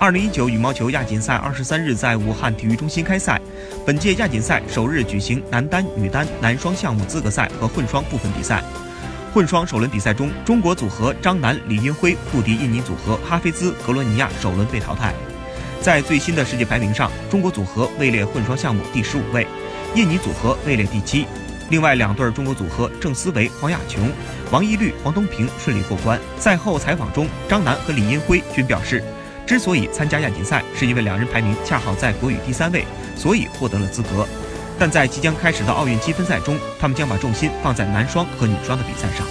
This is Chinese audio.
二零一九羽毛球亚锦赛二十三日在武汉体育中心开赛。本届亚锦赛首日举行男单、女单、男双项目资格赛和混双部分比赛。混双首轮比赛中，中国组合张楠、李英辉不敌印尼组合哈菲兹格罗尼亚，首轮被淘汰。在最新的世界排名上，中国组合位列混双项目第十五位，印尼组合位列第七。另外两对中国组合郑思维、黄雅琼、王懿律、黄东萍顺利过关。赛后采访中，张楠和李英辉均表示。之所以参加亚锦赛，是因为两人排名恰好在国羽第三位，所以获得了资格。但在即将开始的奥运积分赛中，他们将把重心放在男双和女双的比赛上。